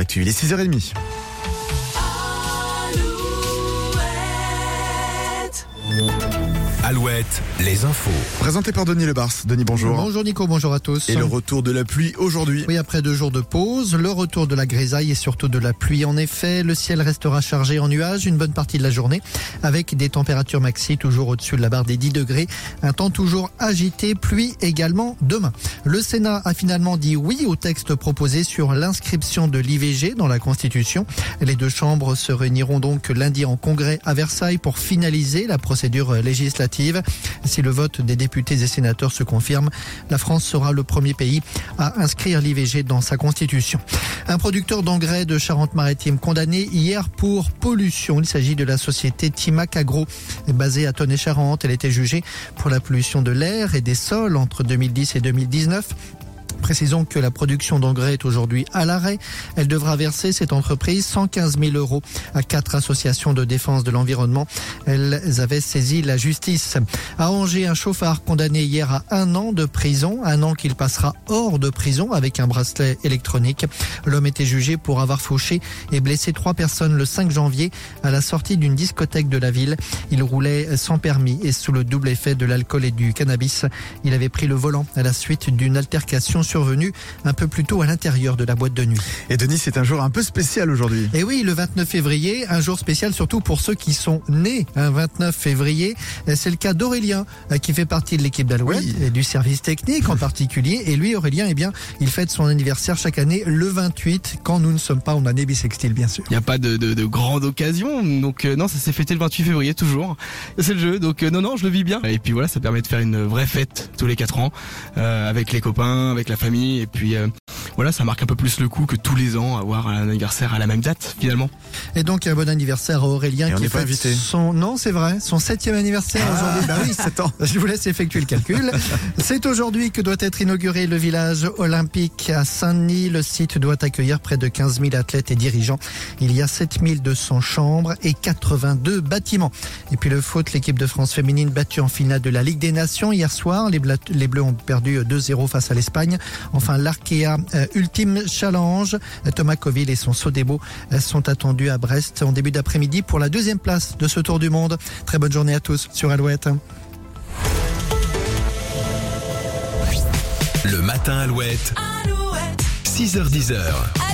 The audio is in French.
l'actu. Il est 6h30. Alouette, les infos. Présenté par Denis Lebars. Denis, bonjour. Bonjour Nico, bonjour à tous. Et le retour de la pluie aujourd'hui. Oui, après deux jours de pause, le retour de la grisaille et surtout de la pluie. En effet, le ciel restera chargé en nuages une bonne partie de la journée, avec des températures maxi toujours au-dessus de la barre des 10 degrés. Un temps toujours agité, pluie également demain. Le Sénat a finalement dit oui au texte proposé sur l'inscription de l'IVG dans la Constitution. Les deux chambres se réuniront donc lundi en congrès à Versailles pour finaliser la procédure législative. Si le vote des députés et sénateurs se confirme, la France sera le premier pays à inscrire l'IVG dans sa constitution. Un producteur d'engrais de Charente-Maritime condamné hier pour pollution. Il s'agit de la société Timac Agro, basée à Tonnet-Charente. Elle était jugée pour la pollution de l'air et des sols entre 2010 et 2019. Précisons que la production d'engrais est aujourd'hui à l'arrêt. Elle devra verser cette entreprise 115 000 euros à quatre associations de défense de l'environnement. Elles avaient saisi la justice. À Angers, un chauffard condamné hier à un an de prison, un an qu'il passera hors de prison avec un bracelet électronique. L'homme était jugé pour avoir fauché et blessé trois personnes le 5 janvier à la sortie d'une discothèque de la ville. Il roulait sans permis et sous le double effet de l'alcool et du cannabis. Il avait pris le volant à la suite d'une altercation survenu un peu plus tôt à l'intérieur de la boîte de nuit. Et Denis, c'est un jour un peu spécial aujourd'hui. Et oui, le 29 février, un jour spécial surtout pour ceux qui sont nés un 29 février. C'est le cas d'Aurélien euh, qui fait partie de l'équipe d'Alouette Oui. et du service technique en particulier. Et lui, Aurélien, eh bien, il fête son anniversaire chaque année le 28 quand nous ne sommes pas en année bissextile, bien sûr. Il n'y a pas de, de, de grande occasion, donc euh, non, ça s'est fêté le 28 février toujours. C'est le jeu, donc euh, non, non, je le vis bien. Et puis voilà, ça permet de faire une vraie fête tous les quatre ans, euh, avec les copains, avec la famille, et puis euh, voilà, ça marque un peu plus le coup que tous les ans avoir un anniversaire à la même date finalement. Et donc, un bon anniversaire à Aurélien Et on qui n'est pas fête invité. son, non, c'est vrai, son septième anniversaire aujourd'hui. bah oui, 7 ans. Je vous laisse effectuer le calcul. C'est aujourd'hui que doit être inauguré le village olympique à Saint-Denis. Le site doit accueillir près de 15 000 athlètes et dirigeants. Il y a 7200 chambres et 82 bâtiments. Et puis le foot, l'équipe de France féminine battue en finale de la Ligue des Nations hier soir. Les Bleus ont perdu 2-0 face à l'Espagne. Enfin, l'Arkea euh, Ultime Challenge. Thomas Coville et son Sodebo euh, sont attendus à Brest en début d'après-midi pour la deuxième place de ce Tour du Monde. Très bonne journée à tous sur Alouette. Le matin Alouette. 6h10.